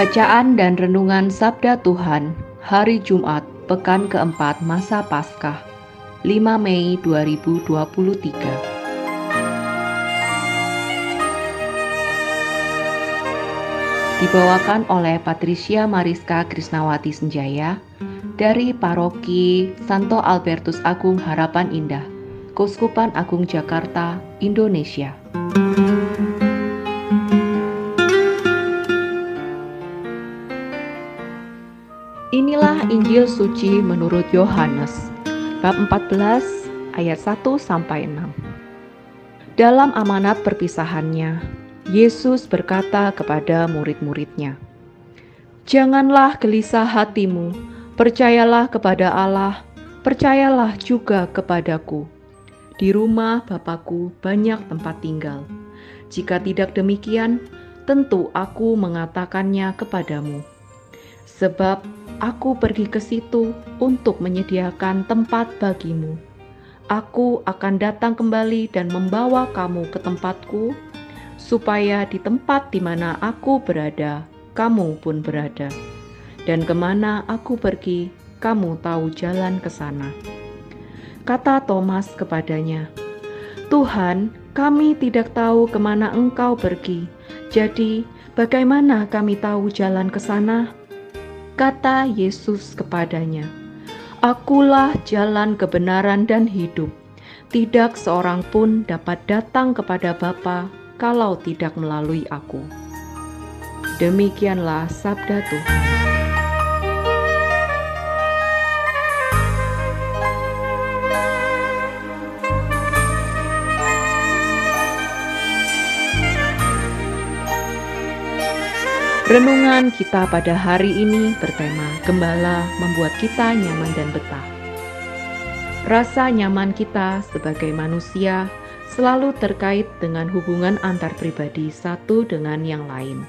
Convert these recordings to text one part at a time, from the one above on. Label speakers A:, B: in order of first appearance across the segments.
A: Bacaan dan Renungan Sabda Tuhan Hari Jumat Pekan keempat Masa Paskah 5 Mei 2023 Dibawakan oleh Patricia Mariska Krisnawati Senjaya dari Paroki Santo Albertus Agung Harapan Indah, Kuskupan Agung Jakarta, Indonesia. Inilah Injil suci menurut Yohanes bab 14 ayat 1 sampai 6. Dalam amanat perpisahannya, Yesus berkata kepada murid-muridnya, "Janganlah gelisah hatimu, percayalah kepada Allah, percayalah juga kepadaku. Di rumah Bapakku banyak tempat tinggal. Jika tidak demikian, tentu aku mengatakannya kepadamu." Sebab aku pergi ke situ untuk menyediakan tempat bagimu. Aku akan datang kembali dan membawa kamu ke tempatku, supaya di tempat di mana aku berada, kamu pun berada. Dan ke mana aku pergi, kamu tahu jalan ke sana. Kata Thomas kepadanya, Tuhan, kami tidak tahu ke mana engkau pergi, jadi bagaimana kami tahu jalan ke sana?' Kata Yesus kepadanya, "Akulah jalan kebenaran dan hidup. Tidak seorang pun dapat datang kepada Bapa kalau tidak melalui Aku." Demikianlah sabda Tuhan. Renungan kita pada hari ini bertema Gembala membuat kita nyaman dan betah. Rasa nyaman kita sebagai manusia selalu terkait dengan hubungan antar pribadi satu dengan yang lain.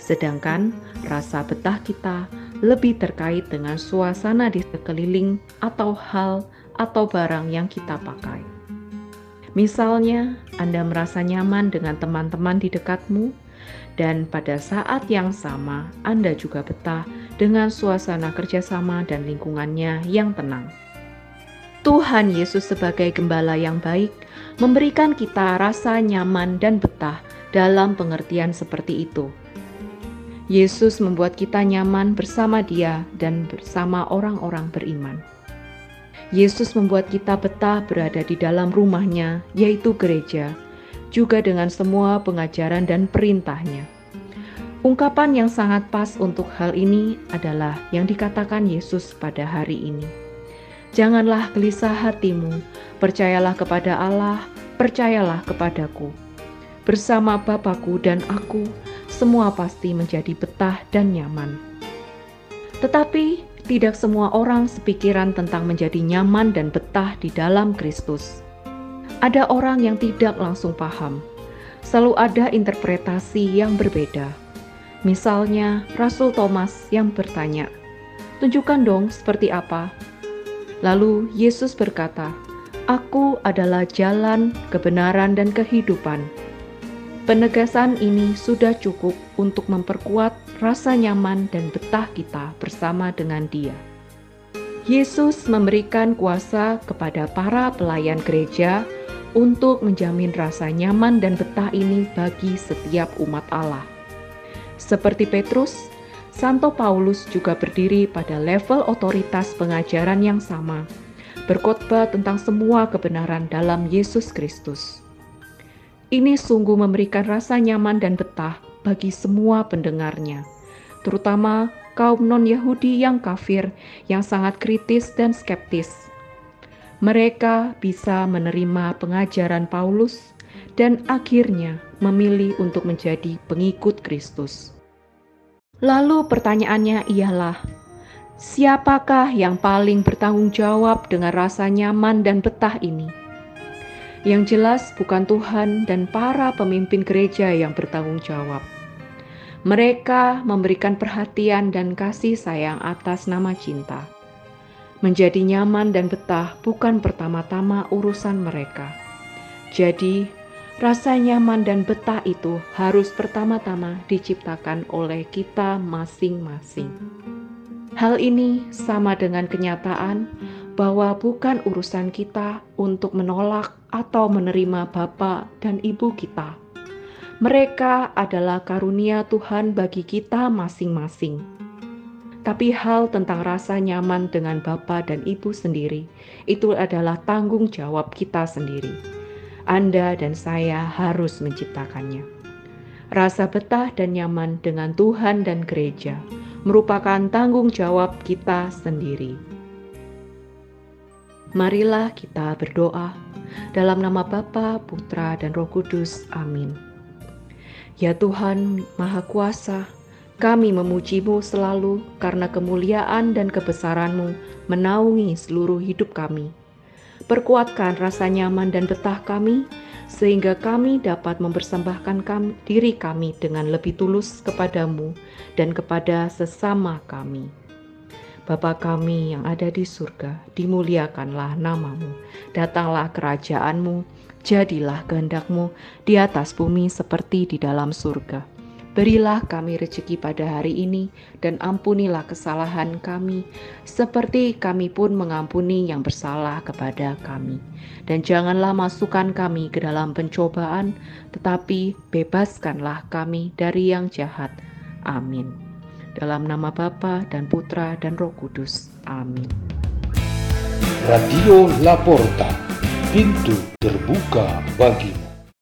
A: Sedangkan rasa betah kita lebih terkait dengan suasana di sekeliling atau hal atau barang yang kita pakai. Misalnya, Anda merasa nyaman dengan teman-teman di dekatmu, dan pada saat yang sama Anda juga betah dengan suasana kerjasama dan lingkungannya yang tenang. Tuhan Yesus sebagai gembala yang baik memberikan kita rasa nyaman dan betah dalam pengertian seperti itu. Yesus membuat kita nyaman bersama Dia dan bersama orang-orang beriman. Yesus membuat kita betah berada di dalam rumahnya, yaitu gereja, juga dengan semua pengajaran dan perintahnya. Ungkapan yang sangat pas untuk hal ini adalah yang dikatakan Yesus pada hari ini. Janganlah gelisah hatimu, percayalah kepada Allah, percayalah kepadaku. Bersama Bapakku dan aku, semua pasti menjadi betah dan nyaman. Tetapi tidak semua orang sepikiran tentang menjadi nyaman dan betah di dalam Kristus ada orang yang tidak langsung paham. Selalu ada interpretasi yang berbeda. Misalnya, Rasul Thomas yang bertanya, "Tunjukkan dong seperti apa?" Lalu Yesus berkata, "Aku adalah jalan, kebenaran, dan kehidupan." Penegasan ini sudah cukup untuk memperkuat rasa nyaman dan betah kita bersama dengan Dia. Yesus memberikan kuasa kepada para pelayan gereja untuk menjamin rasa nyaman dan betah ini bagi setiap umat Allah. Seperti Petrus, Santo Paulus juga berdiri pada level otoritas pengajaran yang sama, berkhotbah tentang semua kebenaran dalam Yesus Kristus. Ini sungguh memberikan rasa nyaman dan betah bagi semua pendengarnya, terutama kaum non-Yahudi yang kafir yang sangat kritis dan skeptis mereka bisa menerima pengajaran Paulus dan akhirnya memilih untuk menjadi pengikut Kristus. Lalu pertanyaannya ialah, siapakah yang paling bertanggung jawab dengan rasa nyaman dan betah ini? Yang jelas bukan Tuhan dan para pemimpin gereja yang bertanggung jawab. Mereka memberikan perhatian dan kasih sayang atas nama cinta. Menjadi nyaman dan betah bukan pertama-tama urusan mereka. Jadi, rasa nyaman dan betah itu harus pertama-tama diciptakan oleh kita masing-masing. Hal ini sama dengan kenyataan bahwa bukan urusan kita untuk menolak atau menerima Bapa dan Ibu kita. Mereka adalah karunia Tuhan bagi kita masing-masing tapi hal tentang rasa nyaman dengan Bapa dan Ibu sendiri itu adalah tanggung jawab kita sendiri. Anda dan saya harus menciptakannya. Rasa betah dan nyaman dengan Tuhan dan gereja merupakan tanggung jawab kita sendiri. Marilah kita berdoa dalam nama Bapa, Putra, dan Roh Kudus. Amin. Ya Tuhan Maha Kuasa, kami memujimu selalu karena kemuliaan dan kebesaranmu menaungi seluruh hidup kami. Perkuatkan rasa nyaman dan betah kami, sehingga kami dapat mempersembahkan kami, diri kami dengan lebih tulus kepadamu dan kepada sesama kami. Bapa kami yang ada di surga, dimuliakanlah namamu, datanglah kerajaanmu, jadilah kehendakmu di atas bumi seperti di dalam surga. Berilah kami rezeki pada hari ini, dan ampunilah kesalahan kami, seperti kami pun mengampuni yang bersalah kepada kami. Dan janganlah masukkan kami ke dalam pencobaan, tetapi bebaskanlah kami dari yang jahat. Amin. Dalam nama Bapa dan Putra dan Roh Kudus. Amin.
B: Radio Laporta, pintu terbuka bagimu.